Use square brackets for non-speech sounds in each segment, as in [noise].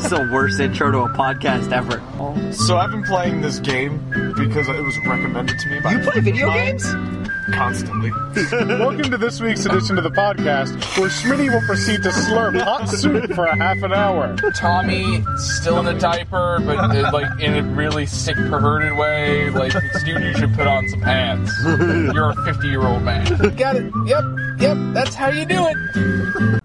This is the worst intro to a podcast ever. So I've been playing this game because it was recommended to me by You play video games? constantly. [laughs] Welcome to this week's edition of the podcast, where Schmitty will proceed to slurp hot soup for a half an hour. Tommy still in a diaper, but uh, like in a really sick, perverted way. Like, dude, you should put on some pants. You're a 50 year old man. Got it. Yep. Yep. That's how you do it.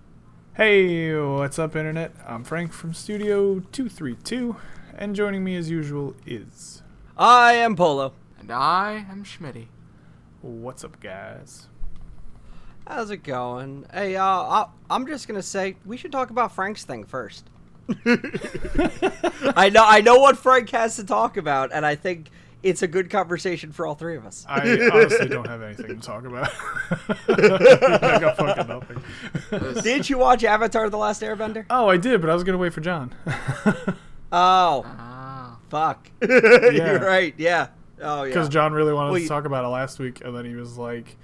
Hey, what's up, Internet? I'm Frank from Studio 232, and joining me as usual is. I am Polo. And I am Schmitty. What's up, guys? How's it going? Hey, uh, I, I'm just gonna say we should talk about Frank's thing first. [laughs] [laughs] I know, I know what Frank has to talk about, and I think it's a good conversation for all three of us. I [laughs] honestly don't have anything to talk about. [laughs] I got fucking nothing. Did you watch Avatar: The Last Airbender? Oh, I did, but I was gonna wait for John. [laughs] Oh, Ah. fuck. Yeah. You're right. Yeah. Oh yeah. Because John really wanted Well, to you- talk about it last week, and then he was like,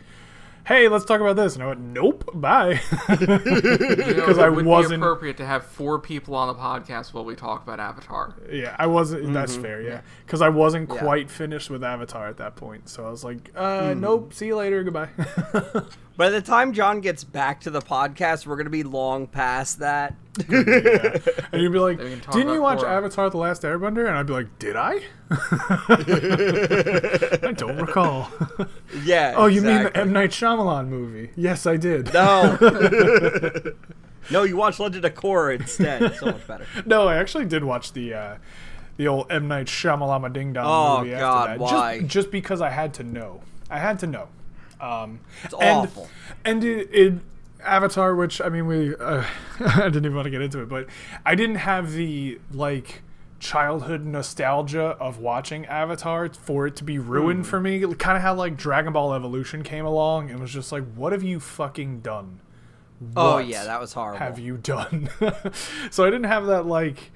"Hey, let's talk about this," and I went, "Nope, bye," [laughs] because I it would wasn't. be appropriate to have four people on the podcast while we talk about Avatar. Yeah, I wasn't. That's fair. Yeah, because I wasn't Yeah. quite finished with Avatar at that point, so I was like, uh, "Nope, see you later, goodbye." [laughs] By the time John gets back to the podcast, we're gonna be long past that. [laughs] and you'd be like, Then we can talk "Didn't you watch Korra." Avatar: The Last Airbender?" And I'd be like, "Did I?" [laughs] I don't recall. Yeah. oh, you mean the. M Night Shyamalan movie? Yes, I did. No. [laughs] no, you watched Legend of Korra instead. It's so much better. No, I actually did watch the uh, the old M Night Shyamalan Ding Dong Oh, movie God, after that. why? Just, just because I had to know. I had to know. Um, It's and, awful. And it Avatar, which I mean, we uh, [laughs] I didn't even want to get into it, but I didn't have the like childhood nostalgia of watching Avatar for it to be ruined Hmm. for me. Kind of how like Dragon Ball Evolution came along and was just like, what have you fucking done? Oh yeah, that was horrible. have you done? [laughs] so I didn't have that like,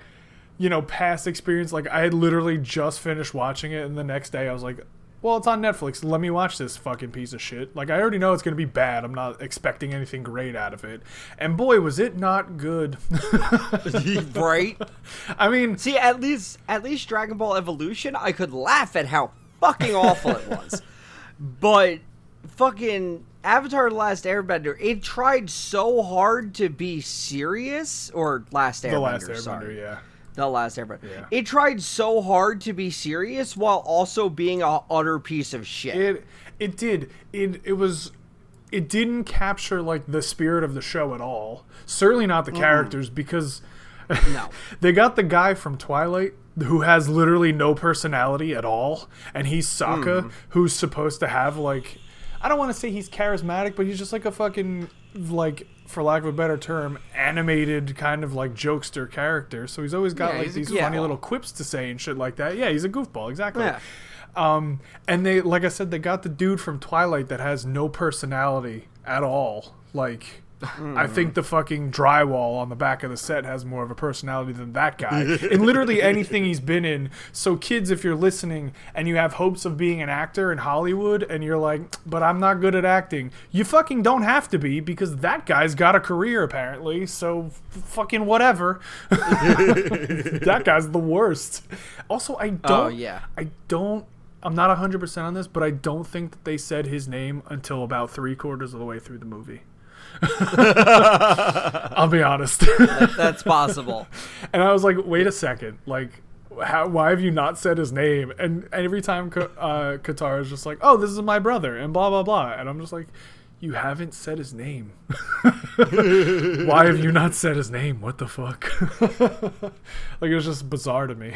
you know, past experience. Like I had literally just finished watching it, and the next day I was like, "Well, it's on Netflix. Let me watch this fucking piece of shit." Like I already know it's gonna be bad. I'm not expecting anything great out of it. And boy, was it not good. [laughs] right? [laughs] I mean, See, at least at least Dragon Ball Evolution, I could laugh at how fucking awful it was. But fucking Avatar: The Last Airbender, it tried so hard to be serious, or Last Airbender. the last Airbender, sorry. yeah. The Last Airbender. Yeah. It tried so hard to be serious while also being a utter piece of shit. It it did. It it was it didn't capture like the spirit of the show at all. Certainly not the characters because no. [laughs] they got the guy from Twilight who has literally no personality at all, and he's Sokka, mm. who's supposed to have like I don't want to say he's charismatic, but he's just like a fucking like for lack of a better term, animated kind of like jokester character. So he's always got Yeah, like these funny little quips to say and shit like that. Yeah, he's a goofball, exactly. Yeah. Um, and they, like I said, they got the dude from Twilight that has no personality at all. Like, I think the fucking drywall on the back of the set has more of a personality than that guy. in literally anything he's been in. So, kids, if you're listening and you have hopes of being an actor in Hollywood and you're like, but I'm not good at acting, you fucking don't have to be because that guy's got a career apparently. So, f- fucking whatever. [laughs] that guy's the worst. Also, I oh, don't. Oh, yeah. I don't. I'm not 100% on this, but I don't think that they said his name until about three quarters of the way through the movie. [laughs] I'll be honest. That's possible. [laughs] and I was like, wait a second. Like, how, why have you not said his name? And, every time uh, Katara is just like, oh, this is my brother, and blah, blah, blah. And I'm just like, you haven't said his name. [laughs] why have you not said his name? What the fuck? like, it was just bizarre to me.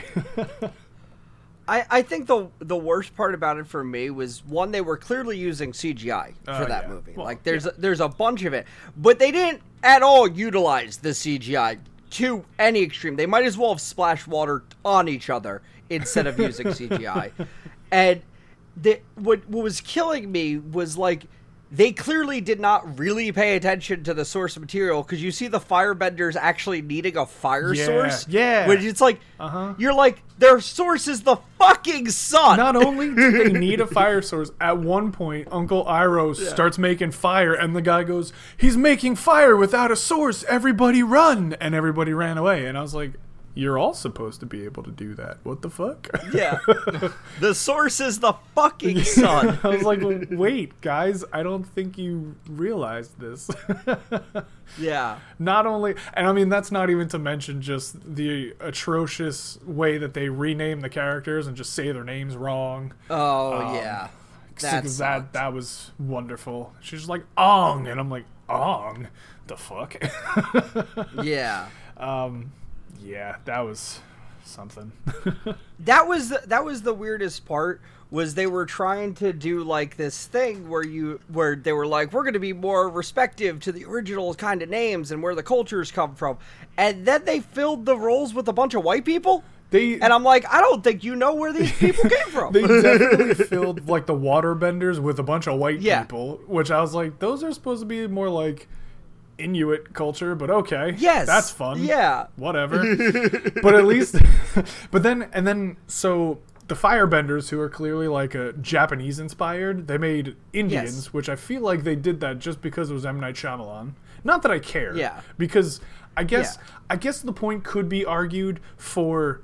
I, I think the the worst part about it for me was one they were clearly using CGI for Oh, that yeah. movie. Well, like there's there's a bunch of it, but they didn't at all utilize the CGI to any extreme. They might as well have splashed water on each other instead of using [laughs] CGI. And the what what was killing me was like they clearly did not really pay attention to the source material because you see the firebenders actually needing a fire Yeah, source. yeah. Which it's like Uh-huh. you're like their source is the fucking sun. Not only do they [laughs] need a fire source, at one point, Uncle Iroh starts making fire, and the guy goes, He's making fire without a source. Everybody run. And everybody ran away. And I was like, You're all supposed to be able to do that. What the fuck? Yeah. [laughs] the source is the fucking [laughs] sun. I was like, wait, guys, I don't think you realized this. [laughs] Yeah. not only, and I mean, that's not even to mention just the atrocious way that they rename the characters and just say their names wrong. Oh um, yeah. That that, that was wonderful. She's like, Ong. And I'm like, Ong? The fuck? Yeah. Um, yeah, that was something. [laughs] That was the, that was the weirdest part was they were trying to do like this thing where you where they were like we're going to be more respective to the original kind of names and where the cultures come from. And then they filled the roles with a bunch of white people. They And I'm like, I don't think you know where these people came [laughs] from. they [laughs] definitely filled like the waterbenders with a bunch of white Yeah. people, which I was like, those are supposed to be more like Inuit culture, but okay, Yes. that's fun. Yeah. whatever. [laughs] but at least, [laughs] but then and then so the Firebenders, who are clearly like a Japanese inspired, they made Indians, Yes. which I feel like they did that just because it was M Night Shyamalan. Not that I care, Yeah. because I guess Yeah. I guess the point could be argued for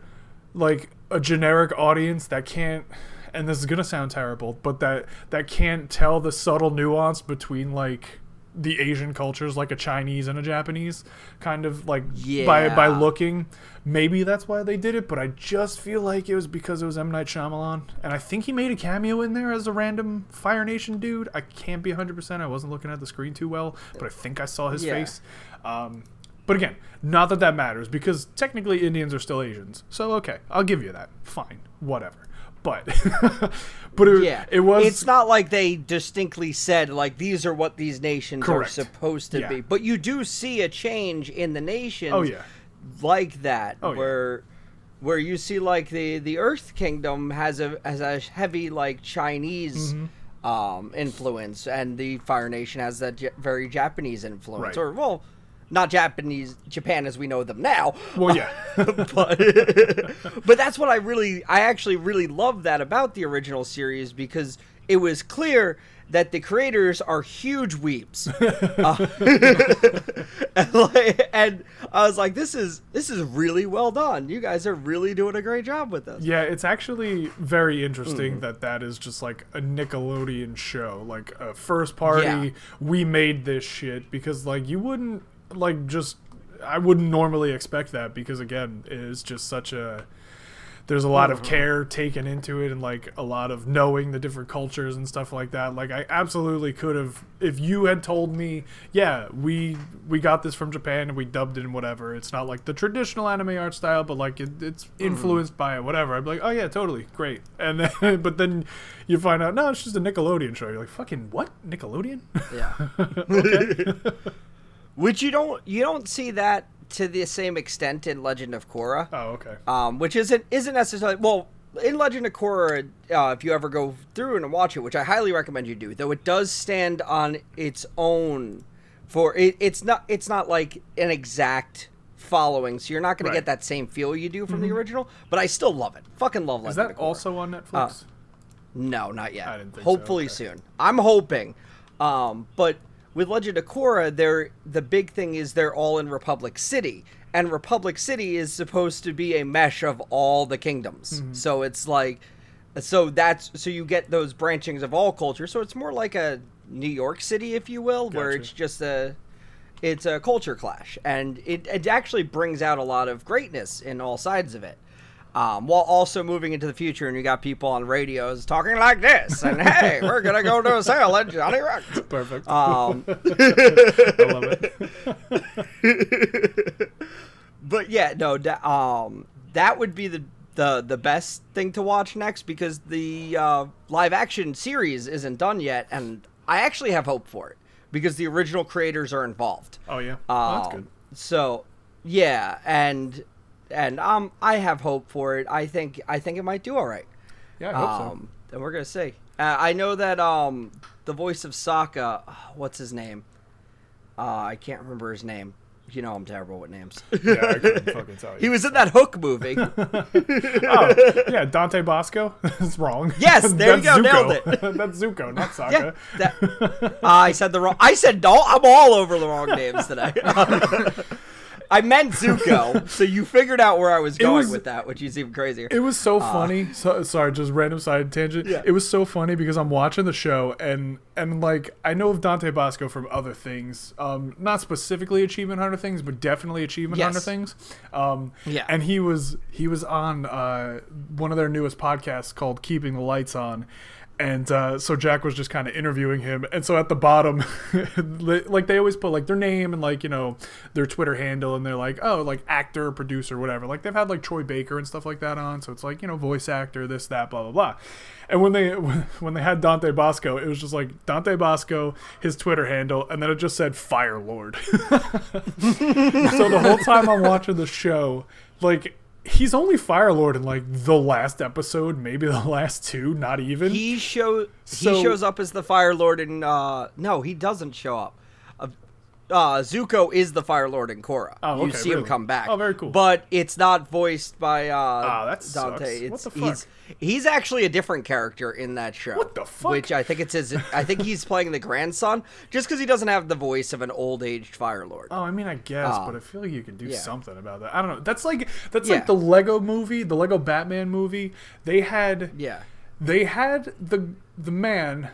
like a generic audience that can't and this is gonna sound terrible but that that can't tell the subtle nuance between like the asian cultures like a chinese and a japanese kind of like by by looking maybe that's why they did it but i just feel like it was because it was m night Shyamalan, and i think he made a cameo in there as a random fire nation dude i can't be 100% i wasn't looking at the screen too well but i think i saw his Yeah. face um, but again, not that that matters because technically Indians are still Asians. So okay, I'll give you that. Fine, whatever. But [laughs] but it, Yeah, it was It's not like they distinctly said like these are what these nations Correct. are supposed to Yeah. be, but you do see a change in the nations. Oh, yeah. like that Oh, yeah. where where you see like the the Earth Kingdom has a has a heavy like Chinese. Mm-hmm. Um, influence and the Fire Nation has that ja- very Japanese influence, Right. or well, not Japanese Japan as we know them now, well, yeah, [laughs] but [laughs] but that's what I really I actually really love that about the original series because it was clear that the creators are huge weeps. [laughs] Uh, and, like, and I was like this is this is really well done. You guys are really doing a great job with this. yeah. It's actually very interesting Mm. that that is just like a Nickelodeon show, like a first party. Yeah. We made this shit because like you wouldn't like just. I wouldn't normally expect that because again, it is just such a there's a lot of Mm-hmm. care taken into it and like a lot of knowing the different cultures and stuff like that like i absolutely could have if you had told me yeah we we got this from japan and we dubbed it and whatever it's not like the traditional anime art style but like it, it's Mm-hmm. influenced by it whatever i'd be like oh yeah totally great and then [laughs] but then you find out no it's just a nickelodeon show you're like fucking what nickelodeon Yeah. [laughs] [laughs] Which you don't you don't see that to the same extent in Legend of Korra. oh okay um, which isn't isn't necessarily well in Legend of Korra. Uh, if you ever go through and watch it, which I highly recommend you do, though it does stand on its own. For it, it's not it's not like an exact following, so you're not going Right. to get that same feel you do from the original. But I still love it. Fucking love Legend is that also on netflix No, not yet. I didn't think so, Hopefully okay. soon. I'm hoping. Um, but with Legend of Korra, they're the big thing is they're all in Republic City, and Republic City is supposed to be a mesh of all the kingdoms. Mm-hmm. So it's like, so that's so you get those branchings of all cultures. So it's more like a New York City, if you will, where it's just a it's a culture clash, and it, it actually brings out a lot of greatness in all sides of it. Um, while also moving into the future, and you got people on radios talking like this, and hey, we're gonna go to a sale at Johnny Rockets. perfect Um, [laughs] i love it [laughs] but yeah, no, that, um, that would be the, the the best thing to watch next because the uh, live action series isn't done yet, and I actually have hope for it because the original creators are involved. oh yeah oh, that's Um, good So, yeah, and and um, I have hope for it. I think I think it might do all right. yeah i hope so Um, and we're gonna see. Uh, I know that um, the voice of Sokka, [sighs] what's his name? Uh, I can't remember his name. You know I'm terrible with names. [laughs] yeah i couldn't [laughs] fucking tell you he was in that Hook movie. [laughs] oh, yeah, Dante Basco. That's wrong. Yes, there you go, nailed Zuko. That's Zuko, not yeah, Sokka. that, I said the wrong. I said no. I'm all over the wrong names today. I meant Zuko, [laughs] so you figured out where I was going was- with that, which is even crazier. It was so funny. So, sorry, just random side tangent. Yeah. It was so funny because I'm watching the show and and like I know of Dante Basco from other things, um, not specifically Achievement Hunter things, but definitely Achievement Yes. Hunter things. Um, Yeah. And he was he was on uh, one of their newest podcasts called Keeping the Lights On. And uh, so Jack was just kind of interviewing him, and so at the bottom, [laughs] like they always put like their name and like you know their Twitter handle, and they're like oh like actor, producer, whatever. Like they've had like Troy Baker and stuff like that on, so it's like you know voice actor, this that, blah blah blah. And when they [laughs] when they had Dante Basco, it was just like Dante Basco, his Twitter handle, and then it just said Fire Lord. [laughs] so the whole time I'm watching the show, like he's only Fire Lord in like the last episode, maybe the [laughs] last two, not even. He show So- he shows up as the Fire Lord in uh no, he doesn't show up. Uh, uh Zuko is the Fire Lord in Korra. Oh, you okay, see him come back. Oh, very cool. But it's not voiced by uh Ah, that Dante. sucks. It's What the he's he's actually a different character in that show. What the fuck? Which I think it's his I think he's [laughs] playing the grandson just cuz he doesn't have the voice of an old-aged Fire Lord. Oh, I mean, I guess, Ah. but I feel like you can do yeah. something about that. I don't know. That's like that's Yeah. like the Lego movie, the Lego Batman movie. They had yeah. they had the the man.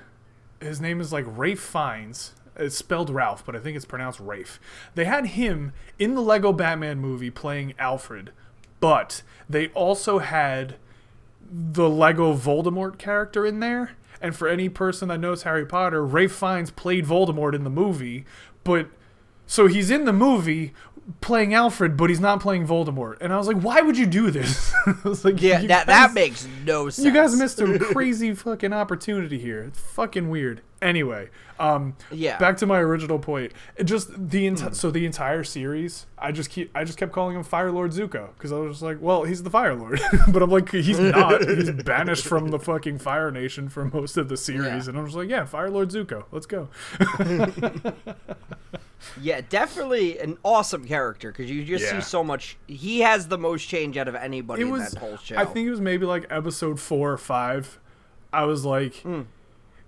His name is like Rafe Fiennes. It's spelled Ralph, but I think it's pronounced Rafe. They had him in the Lego Batman movie playing Alfred, but they also had the Lego Voldemort character in there. And for any person that knows Harry Potter, Rafe Fiennes played Voldemort in the movie, but so he's in the movie playing Alfred, but he's not playing Voldemort. And I was like, why would you do this? [laughs] I was like, Yeah, that guys- that makes no sense. you guys missed a [laughs] crazy fucking opportunity here. It's fucking weird. Anyway, um, Yeah. Back to my original point. It just the enti- so the entire series, I just keep I just kept calling him Fire Lord Zuko because I was just like, well, he's the Fire Lord, [laughs] but I'm like, he's not. he's [laughs] banished from the fucking Fire Nation for most of the series, Yeah. and I'm just like, yeah, Fire Lord Zuko, let's go. [laughs] Yeah, definitely an awesome character because you just Yeah. see so much. He has the most change out of anybody it in was that whole show. I think it was maybe like episode four or five. I was like, Hmm.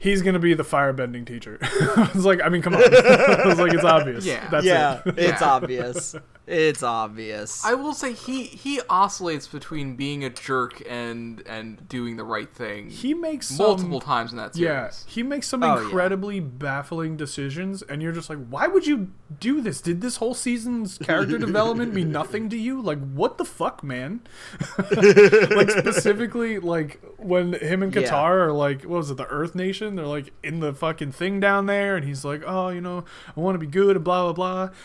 He's gonna be the firebending teacher. [laughs] I was like, I mean, come on. [laughs] I was like, it's obvious. Yeah. That's yeah, it. [laughs] it's obvious. It's obvious. I will say he he oscillates between being a jerk and and doing the right thing. He makes some, multiple times in that series. Yeah, he makes some Oh, yeah. incredibly baffling decisions, and you're just like, why would you do this? Did this whole season's character [laughs] development mean nothing to you? Like, what the fuck, man? [laughs] like specifically, like when him and Yeah. Katara are like, what was it, the Earth Nation? They're like in the fucking thing down there, and he's like, oh, you know, I want to be good, and blah blah blah.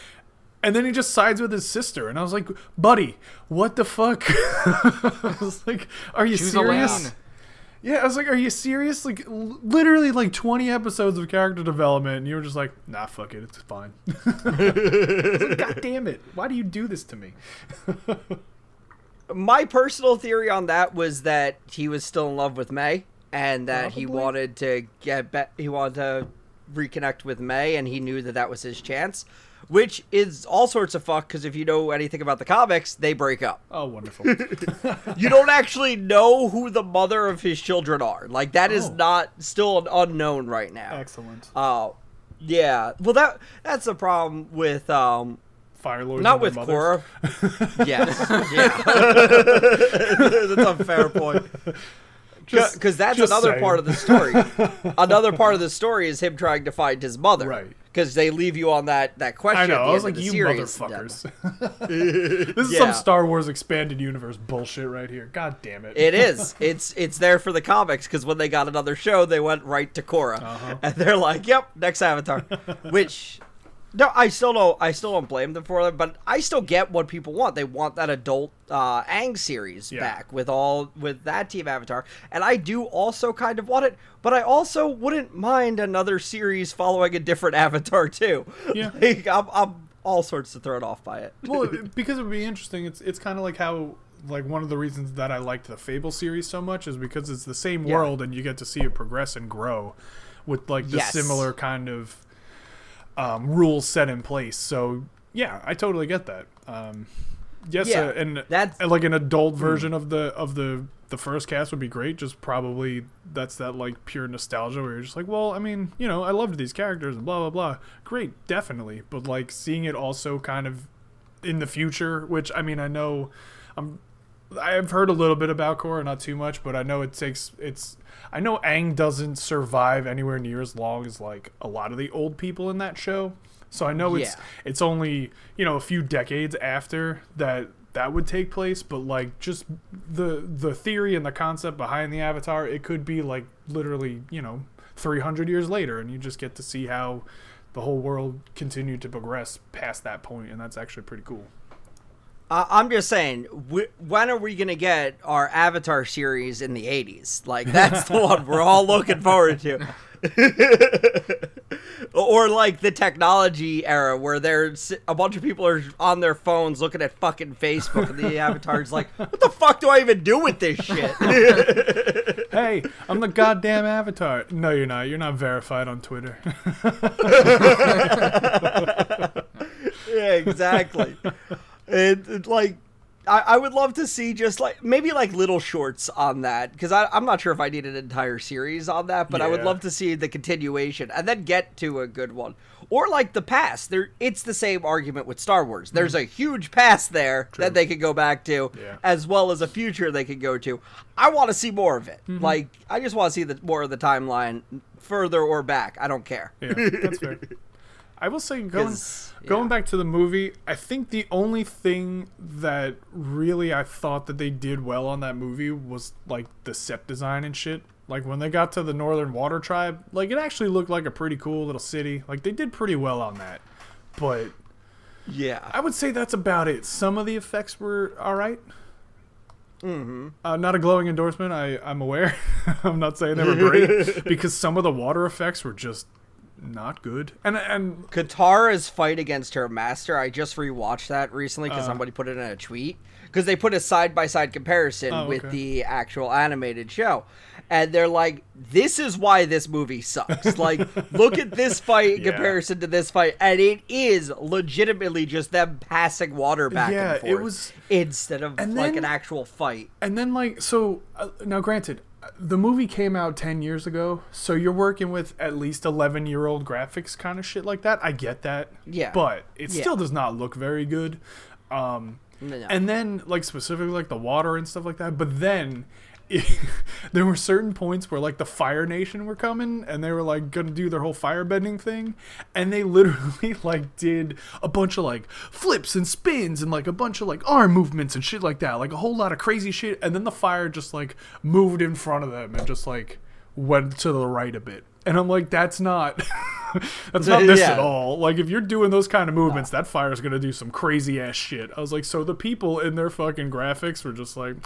And then he just sides with his sister, and I was like, "Buddy, what the fuck?" [laughs] I was like, "Are you Choose serious?" lane. Yeah, I was like, "Are you serious?" Like, l- literally, like twenty episodes of character development, and you were just like, "Nah, fuck it, it's fine." [laughs] Like, God damn it! Why do you do this to me? My personal theory on that was that he was still in love with Mai, and that he wanted to get back. He wanted to reconnect with Mai, and he knew that that was his chance. Which is all sorts of fuck because if you know anything about the comics, they break up. Oh, wonderful. [laughs] You don't actually know who the mother of his children are. Like that is Oh. not still an unknown right now. Excellent. Oh, yeah. Well, that that's the problem with um Fire Lords. not with. Korra. [laughs] yes, yeah. [laughs] that's a fair point. Because that's another saying. part of the story. [laughs] another part of the story is him trying to find his mother. Right. Because they leave you on that that question. I know. At the I was like, "You motherfuckers!" [laughs] [laughs] this is Yeah. some Star Wars expanded universe bullshit right here. God damn it! It is. It's it's there for the comics because when they got another show, they went right to Korra, Uh-huh. and they're like, "Yep, next Avatar." Which, no, I still don't. I still don't blame them for it, but I still get what people want. They want that adult uh, Aang series Yeah. back with all with that team Avatar, and I do also kind of want it. But I also wouldn't mind another series following a different [laughs] Avatar too. Yeah. [laughs] like, I'm, I'm all sorts of thrown off by it. well, [laughs] because it would be interesting. It's it's kind of like how like one of the reasons that I liked the Fable series so much is because it's the same Yeah. world and you get to see it progress and grow with like the Yes. similar kind of um, rules set in place. So yeah, I totally get that. Um, yes, Yeah, uh, and that's- and, like an adult version of the of the the first cast would be great. Just probably that's that like pure nostalgia where you're just like, well, I mean, you know, I loved these characters and blah blah blah. Great, definitely. But like seeing it also kind of in the future. Which I mean, I know, I'm. I've heard a little bit about Korra, not too much, but I know it takes it's. I know Aang doesn't survive anywhere near as long as like a lot of the old people in that show. So I know it's Yeah. it's only you know a few decades after that that would take place, but like just the the theory and the concept behind the Avatar, it could be like literally you know 300 years later, and you just get to see how the whole world continued to progress past that point, and that's actually pretty cool. Uh, I'm just saying, wh- when are we gonna get our Avatar series in the '80s? Like that's the one we're all looking forward to. [laughs] or like the technology era where there's a bunch of people are on their phones looking at fucking Facebook, and the [laughs] avatar's like, "What the fuck do I even do with this shit?" [laughs] Hey, I'm the goddamn Avatar. No, you're not. You're not verified on Twitter. yeah, exactly. It, it, like, I, I would love to see just like maybe like little shorts on that because I'm not sure if I need an entire series on that, but I would love to see the continuation and then get to a good one. Or like the past, there it's the same argument with Star Wars. There's mm. a huge past there that they could go back to, Yeah. as well as a future they could go to. I want to see more of it. Mm-hmm. Like I just want to see the more of the timeline, further or back. I don't care. Yeah, that's fair. [laughs] I will say, going 'Cause, going yeah. back to the movie, I think the only thing that really I thought that they did well on that movie was like the set design and shit. Like when they got to the Northern Water Tribe, like it actually looked like a pretty cool little city. Like they did pretty well on that. But Yeah. I would say that's about it. Some of the effects were all right. Mm-hmm. Uh, not a glowing endorsement. I I'm aware. [laughs] I'm not saying they were great [laughs] because some of the water effects were just not good. And and Katara's fight against her master, I just rewatched that recently because Uh. somebody put it in a tweet. Because they put a side by side comparison Oh, with the actual animated show. And they're like, this is why this movie sucks. [laughs] like, look at this fight in Yeah. comparison to this fight. And it is legitimately just them passing water back Yeah, and it forth. was- Instead of like then- an actual fight. And then like so uh, now granted the movie came out 10 years ago so you're working with at least 11 year old graphics kind of shit like that I get that Yeah. but it Yeah. still does not look very good um No. and then like specifically like the water and stuff like that but then [laughs] there were certain points where like the Fire Nation were coming and they were like gonna do their whole firebending thing, and they [laughs] literally like did a bunch of like flips and spins and like a bunch of like arm movements and shit like that, like a whole lot of crazy shit, and then the fire just like moved in front of them and just like went to the right a bit. And I'm like, that's not [laughs] that's not this at all. Like if you're doing those kind of movements, that fire's gonna do some crazy ass shit. I was like, so the people in their fucking graphics were just like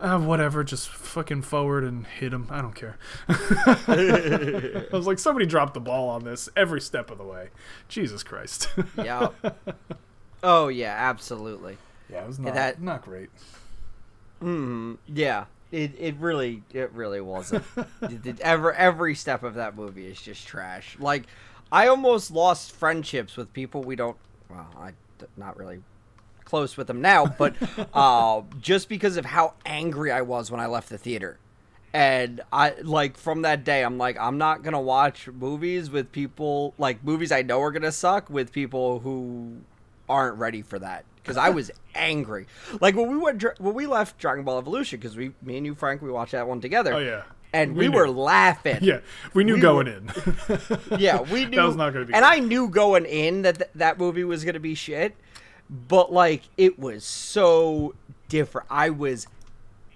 uh, whatever, just fucking forward and hit him. I don't care. [laughs] I was like, somebody dropped the ball on this every step of the way. Jesus Christ. [laughs] Yeah. [laughs] oh, yeah, absolutely. yeah, it was not, that- not great. Yeah, it it really it really wasn't. It- it- every every step of that movie is just trash. Like, I almost lost friendships with people we don't. Well, I not really close with them now, but [laughs] uh, just because of how angry I was when I left the theater. And I like from that day, I'm like, I'm not gonna watch movies with people like movies I know are gonna suck with people who aren't ready for that because I was [laughs] angry. Like when we went when we left Dragon Ball Evolution because we me and you Frank we watched that one together. Oh, yeah. and We we, were laughing. Yeah, we knew We going were- in. [laughs] yeah, we knew that was not gonna be and good. I knew going in that th- that movie was gonna be shit, but like it was so different. I was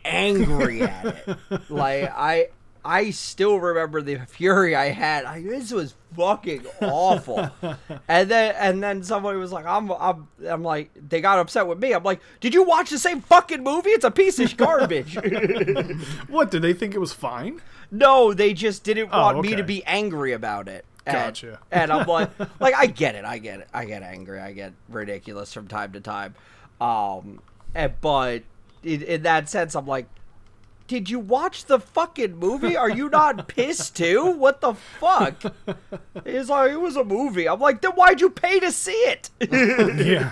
angry at it. [laughs] Like I I still remember the fury I had. I, this was fucking awful. [laughs] and then and then somebody was like, I'm I'm I'm like they got upset with me. I'm like, did you watch the same fucking movie? It's a piece of garbage. [laughs] what, did they think it was fine? no, they just didn't Oh, want me to be angry about it. And, Gotcha. and I'm like, [laughs] like I get it, I get it, I get angry, I get ridiculous from time to time. Um, and, but in, in that sense, I'm like, did you watch the fucking movie? Are you not [laughs] pissed too? What the fuck? He's like, it was a movie. I'm like, then why'd you pay to see it? [laughs] Yeah.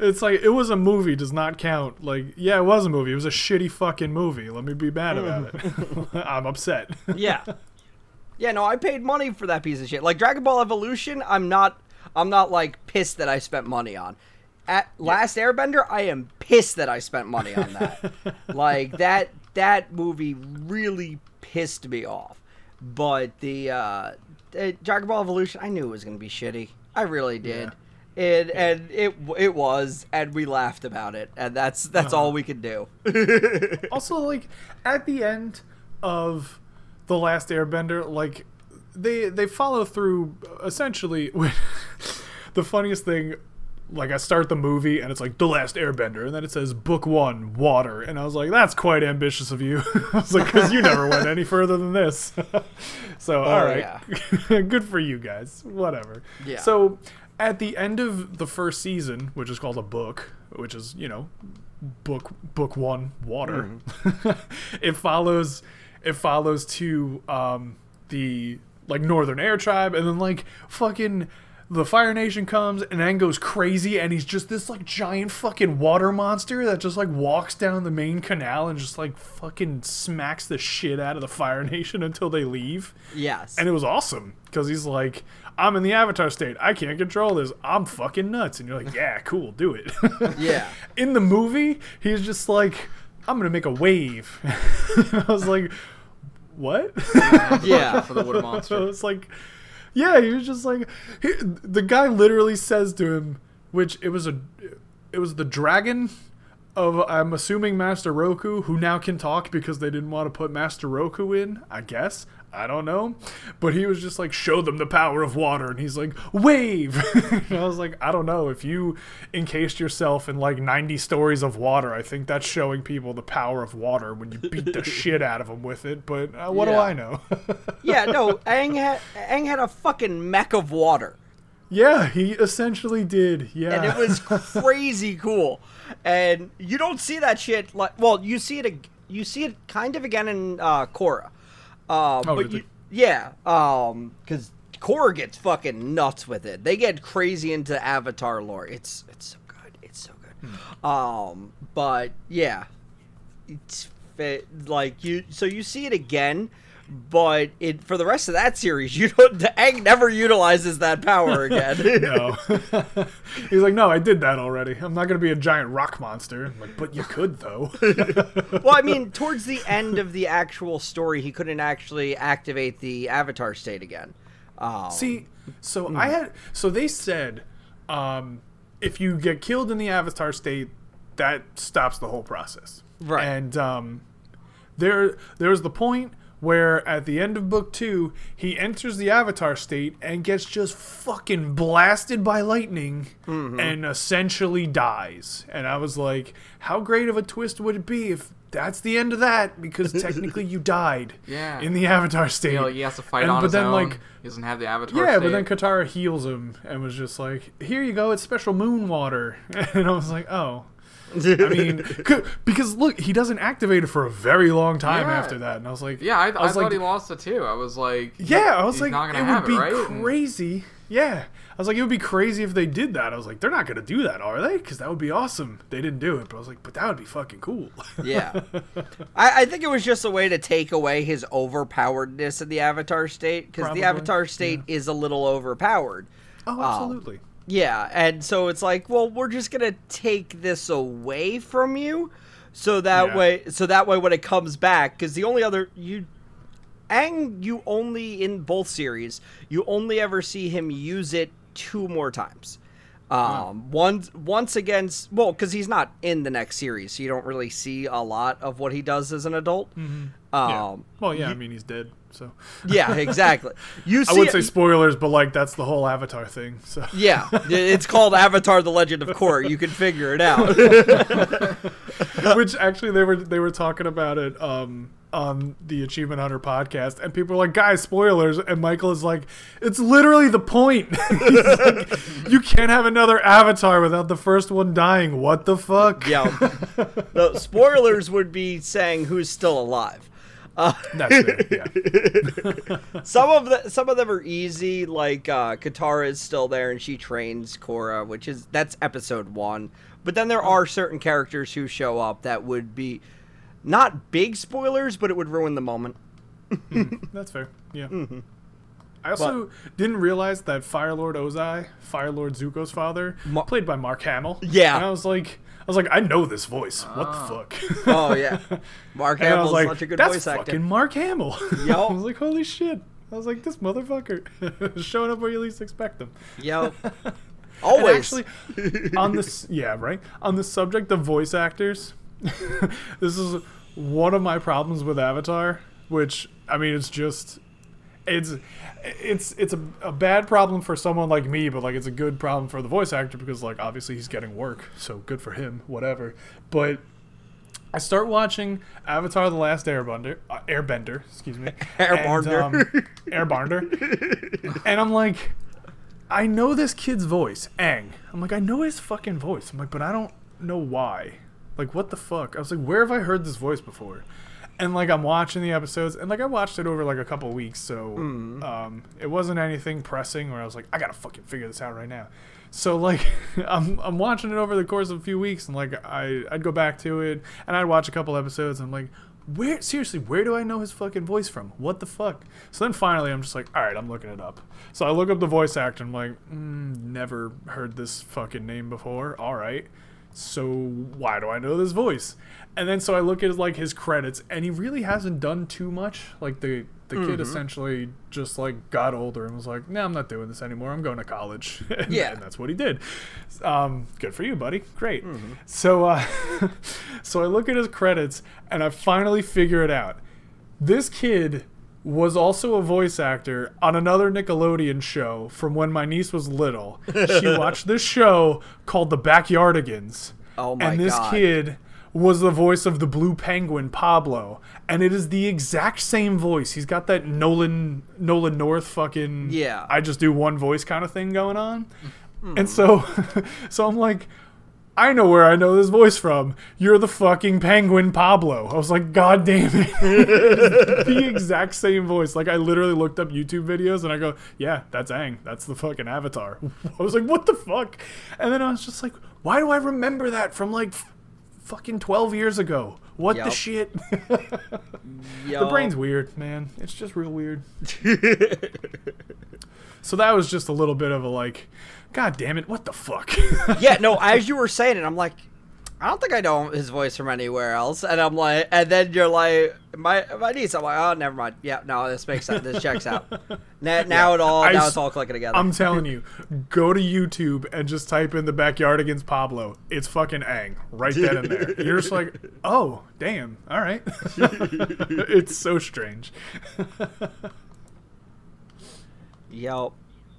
it's like, it was a movie, does not count. Like, yeah, it was a movie. It was a shitty fucking movie. Let me be mad about it. I'm upset. yeah. Yeah, no, I paid money for that piece of shit. Like Dragon Ball Evolution, I'm not I'm not like pissed that I spent money on. at Last Airbender, I am pissed that I spent money on that. [laughs] like that that movie really pissed me off. But the uh, Dragon Ball Evolution, I knew it was gonna be shitty. I really did. And and it it was, and we laughed about it, and that's that's all we could do. [laughs] also like at the end of the last airbender like they they follow through essentially [laughs] with the funniest thing like I start the movie and it's like the last airbender and then it says book 1 water and I was like that's quite ambitious of you. [laughs] I was like cuz you never went any further than this. [laughs] so oh, all right. yeah. Good for you guys. Whatever. Yeah. So at the end of the first season, which is called a book, which is, you know, book book 1 water. Mm-hmm. it follows it follows to um the like northern air tribe and then like fucking the fire nation comes and then goes crazy and he's just this like giant fucking water monster that just like walks down the main canal and just like fucking smacks the shit out of the fire [laughs] nation until they leave yes. and it was awesome because he's like i'm in the avatar state i can't control this i'm fucking nuts and you're like yeah [laughs] cool do it yeah. [laughs] in the movie, he's just like, I'm gonna make a wave. I was like, what? Yeah. [laughs] for the wood I monster. It's like, yeah, he was just like, he, the guy literally says to him, which it was a, it was the dragon of I'm assuming Master Roku, who now can talk because they didn't want to put Master Roku in. I guess I don't know, but he was just like, show them the power of water, and he's like, wave. [laughs] and I was like, I don't know if you encased yourself in like 90 stories of water. I think that's showing people the power of water when you beat the [laughs] shit out of them with it. But uh, what do I know? [laughs] Yeah, no, Aang had Aang had a fucking mech of water. yeah, he essentially did. Yeah, and it was crazy cool. And you don't see that shit like well, you see it you see it kind of again in uh Korra. Uh, but did you, yeah, um cuz Korra gets fucking nuts with it. They get crazy into Avatar lore. It's it's so good. It's so good. Hmm. Um but yeah. It's like you so you see it again but it for the rest of that series, you don't. Aang never utilizes that power [laughs] again. no. [laughs] He's like, no, I did that already. I'm not gonna be a giant rock monster. I'm like, but you could though. [laughs] well, I mean, towards the end of the actual story, he couldn't actually activate the Avatar state again. Um, See, so I had so they said, um, if you get killed in the Avatar state, that stops the whole process. Right. And um, there there's the point where at the end of book two, he enters the Avatar state and gets just fucking blasted by lightning mm-hmm. and essentially dies. And I was like, how great of a twist would it be if that's the end of that? Because [laughs] technically you died Yeah. in the Avatar state. You know, he has to fight And- on but his then, own. like, he doesn't have the avatar. yeah, but then Katara heals him and was just like, "Here you go, it's special moon water." [laughs] And I was like, "Oh." I mean, [laughs] because look, he doesn't activate it for a very long time Yeah. after that, and I was like, yeah, I, I, was thought like, he lost it too. I was like, yeah, I was like, it would be it, right? Crazy. Yeah, I was like, it would be crazy if they did that. I was like, they're not gonna do that, are they? Because that would be awesome. They didn't do it, but I was like, but that would be fucking cool. [laughs] yeah, I, I think it was just a way to take away his overpoweredness in the Avatar state because the Avatar state is a little overpowered. oh, um, absolutely. Yeah, and so it's like, well, we're just gonna take this away from you, so that Yeah. way, so that way when it comes back, because the only other you, Aang, you only in both series, you only ever see him use it two more times. Um, once once against well, because he's not in the next series, so you don't really see a lot of what he does as an adult. yeah. Um, Well, yeah, I mean, he's dead, so yeah, [laughs] exactly. You I would say spoilers, but like that's the whole Avatar thing. So yeah, [laughs] it's called Avatar: The Legend of Korra. You can figure it out. [laughs] which actually they were they were talking about it um on the Achievement Hunter podcast, and people were like, "Guys, spoilers!" And Michael is like, "It's literally the point. Like, you can't have another Avatar without the first one dying. What the fuck?" Yeah. the spoilers would be saying who's still alive. [laughs] That's fair. Yeah. [laughs] Some of the some of them are easy, like uh, Katara is still there and she trains Korra, which is that's episode one. But then there are certain characters who show up that would be not big spoilers, but it would ruin the moment. [laughs] That's fair. Yeah. I also didn't realize that Fire Lord Ozai, Fire Lord Zuko's father, Ma- played by Mark Hamill. Yeah. And I was like, I was like, I know this voice. What the ah. fuck? Oh yeah, [laughs] Mark and I Hamill's was like, such a good that's voice actor. fucking Mark Hamill. [laughs] Yup. I was like, holy shit. I was like, this motherfucker [laughs] showing up where you least expect him. Yep. And Always. actually, on this, yeah, right. On the subject of voice actors, this is one of my problems with Avatar. Which I mean, it's just, it's, it's, it's a, a bad problem for someone like me, but like it's a good problem for the voice actor because like obviously he's getting work, so good for him. Whatever. But I start watching Avatar: The Last Airbender, uh, Airbender, excuse me, [laughs] Airbender. and, um, Airbender, and I'm like, I know this kid's voice, Aang. I'm like, I know his fucking voice. I'm like, but I don't know why. Like, what the fuck? I was like, where have I heard this voice before? And like, I'm watching the episodes, and like, I watched it over like a couple weeks, so um, it wasn't anything pressing where I was like, I gotta fucking figure this out right now. So like, [laughs] I'm I'm watching it over the course of a few weeks, and like, I I'd go back to it, and I'd watch a couple episodes, and I'm like. Where seriously? Where do I know his fucking voice from? What the fuck? So then finally, I'm just like, all right, I'm looking it up. So I look up the voice actor. and I'm like, mm, never heard this fucking name before. All right, so why do I know this voice? And then so I look at like his credits, and he really hasn't done too much. Like the the kid essentially just like got older and was like, "No, I'm not doing this anymore. I'm going to college." [laughs] and, Yeah. and that's what he did. Um, good for you, buddy. Great. So uh, [laughs] so I look at his credits, and I finally figure it out. This kid was also a voice actor on another Nickelodeon show from when my niece was little. [laughs] She watched this show called The Backyardigans. Oh my god! And this God. kid was the voice of the blue penguin Pablo, and it is the exact same voice. He's got that Nolan Nolan North fucking Yeah. I just do one voice kind of thing going on. Hmm. And so [laughs] so I'm like I know where I know this voice from. You're the fucking penguin Pablo. I was like, God damn it. [laughs] the exact same voice. Like I literally looked up YouTube videos and I go, Yeah, that's Aang. That's the fucking avatar. [laughs] I was like, What the fuck? And then I was just like, Why do I remember that from like fucking twelve years ago? What the shit? [laughs] The brain's weird, man. It's just real weird. [laughs] so that was just a little bit of a like, God damn it, what the fuck? [laughs] yeah, no, as you were saying it, I'm like, I don't think I know his voice from anywhere else. And I'm like, and then you're like, my my niece, I'm like, oh, never mind. Yeah, no, this makes sense. This checks out. Now, [laughs] now it all, now s- it's all clicking together. I'm [laughs] telling you, go to YouTube and just type in the Backyardigans Pablo. It's fucking Aang right then and there. You're just like, [laughs] oh, damn, all right. it's so strange. Yep.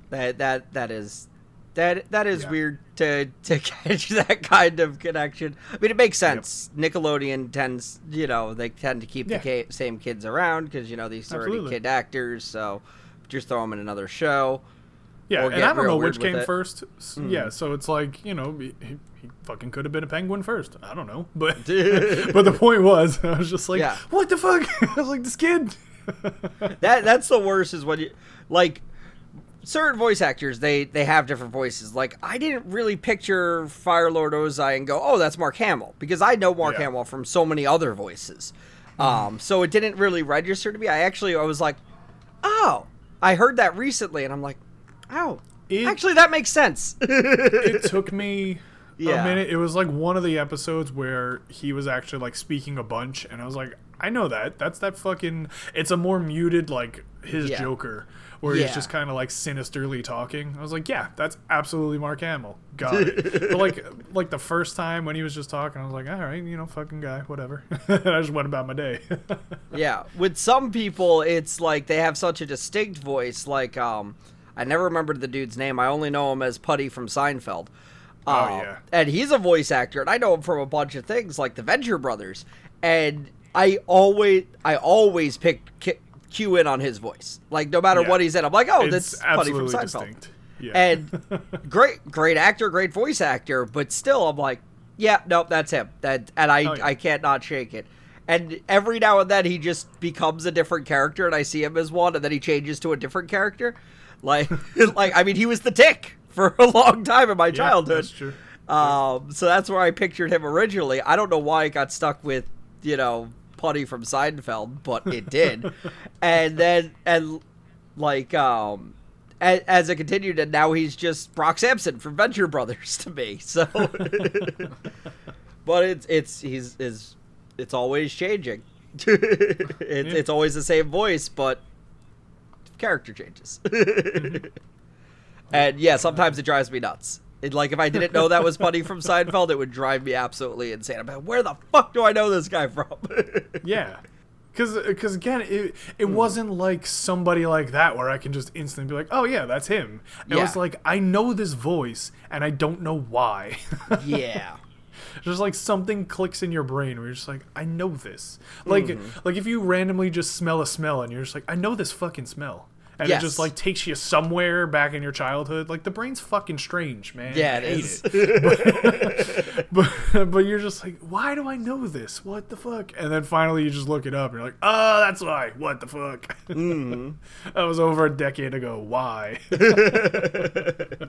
That that that is that that is Yeah. weird to to [laughs] catch that kind of connection. I mean, it makes sense. Nickelodeon tends, you know, they tend to keep Yeah. the ca- same kids around because you know these are already kid actors, so just throw them in another show. Yeah, and I don't know which came it. First. S- hmm. Yeah, so it's like you know he, he he fucking could have been a penguin first. I don't know, but [laughs] but the point was, [laughs] I was just like, Yeah. what the fuck? I was like, this kid. That that's the worst is when you like certain voice actors they they have different voices. Like I didn't really picture Fire Lord Ozai and go, "Oh, that's Mark Hamill," because I know Mark Yeah. Hamill from so many other voices. Um, so it didn't really register to me. I actually I was like, "Oh, I heard that recently," and I'm like, "Oh, It- actually that makes sense." [laughs] it took me Yeah. a minute. It was like one of the episodes where he was actually like speaking a bunch, and I was like, I know that. That's that fucking. It's a more muted like his Yeah. Joker, where Yeah. he's just kind of like sinisterly talking. I was like, yeah, that's absolutely Mark Hamill. Got it. [laughs] but like like the first time when he was just talking, I was like, all right, you know, fucking guy, whatever. and [laughs] I just went about my day. [laughs] Yeah, with some people, it's like they have such a distinct voice. Like, um, I never remembered the dude's name. I only know him as Puddy from Seinfeld. Oh, Uh, yeah. and he's a voice actor, and I know him from a bunch of things like the Venture Brothers. And I always, I always pick Q- cue in on his voice. Like, no matter Yeah. what he's in, I'm like, oh, it's that's Puddy from Seinfeld. distinct. Yeah. And [laughs] great, great actor, great voice actor, but still, I'm like, yeah, nope, that's him. That, and I, Oh, yeah. I can't not shake it. And every now and then, he just becomes a different character, and I see him as one, and then he changes to a different character. Like, [laughs] like I mean, he was the Tick for a long time in my Yeah, childhood. That's true. Um, so that's where I pictured him originally. I don't know why it got stuck with, you know, Puddy from Seinfeld, but it did. [laughs] and then, and like um as, as it continued and now he's just Brock Sampson from Venture Brothers to me. So [laughs] But it's it's he's is it's always changing. [laughs] it's it's always the same voice, but character changes. And yeah, sometimes it drives me nuts. It, like if I didn't know that was Puddy from Seinfeld, it would drive me absolutely insane. I'm like, where the fuck do I know this guy from? [laughs] Yeah. Because again, it, it Hmm. wasn't like somebody like that where I can just instantly be like, oh, yeah, that's him. It was like, I know this voice and I don't know why. [laughs] yeah. just like something clicks in your brain where you're just like, I know this. Like, Mm-hmm. like if you randomly just smell a smell and you're just like, I know this fucking smell. And Yes. it just like takes you somewhere back in your childhood. Like the brain's fucking strange, man. Yeah, it is. it [laughs] but but you're just like, why do I know this? What the fuck? And then finally you just look it up and you're like, oh, that's why. What the fuck? Mm-hmm. [laughs] that was over a decade ago. Why? [laughs]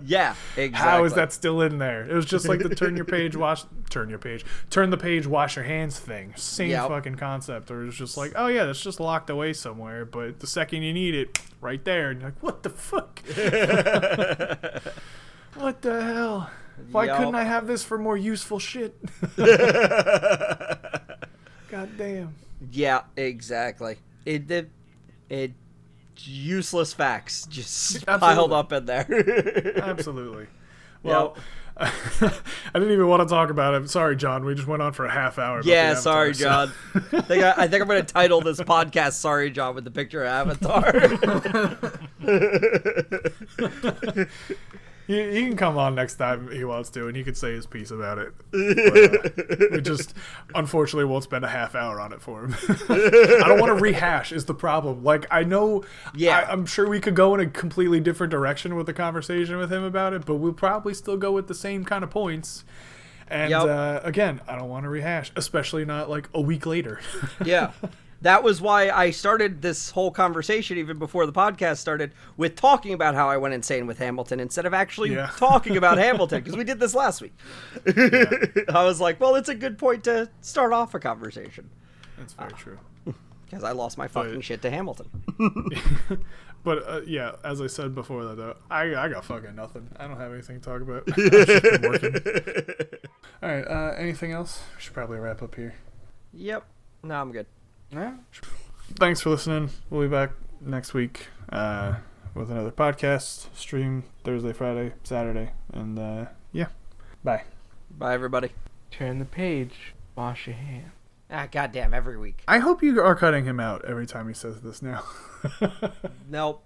Yeah, exactly. How is that still in there? It was just like the turn your page, wash, turn your page, turn the page, wash your hands thing. Same Yep. fucking concept. Or it's just like, oh yeah, that's just locked away somewhere. But the second you need it, right there, and you're like, what the fuck? [laughs] what the hell? Why Yep. couldn't I have this for more useful shit? [laughs] God damn. Yeah, exactly. It it, it useless facts just [laughs] piled Absolutely. up in there. Absolutely. Well, [laughs] I didn't even want to talk about it. Sorry, John. We just went on for a half hour. yeah, sorry, John. I think I, I think I'm going to title this podcast "Sorry, John" with the picture of Avatar. [laughs] [laughs] He, he can come on next time he wants to, and he can say his piece about it. [laughs] But, uh, we just, unfortunately, won't spend a half hour on it for him. [laughs] I don't want to rehash. Is the problem? Like I know, Yeah. I, I'm sure we could go in a completely different direction with the conversation with him about it, but we'll probably still go with the same kind of points. And Yep. uh, again, I don't want to rehash, especially not like a week later. [laughs] yeah. That was why I started this whole conversation even before the podcast started with talking about how I went insane with Hamilton instead of actually Yeah. talking about [laughs] Hamilton because we did this last week. [laughs] I was like, well, it's a good point to start off a conversation That's very true. [laughs] because I lost my fucking But- shit to Hamilton. But uh, yeah, as I said before that though, I I got fucking nothing. I don't have anything to talk about. I've just working. All right. Uh, anything else? We should probably wrap up here. Yep. No, I'm good. Yeah. Thanks for listening. We'll be back next week uh, with another podcast. Stream Thursday, Friday, Saturday, and uh, yeah. Bye. Bye, everybody. Turn the page. Wash your hands. Ah, goddamn, every week. I hope you are cutting him out every time he says this now. [laughs] Nope.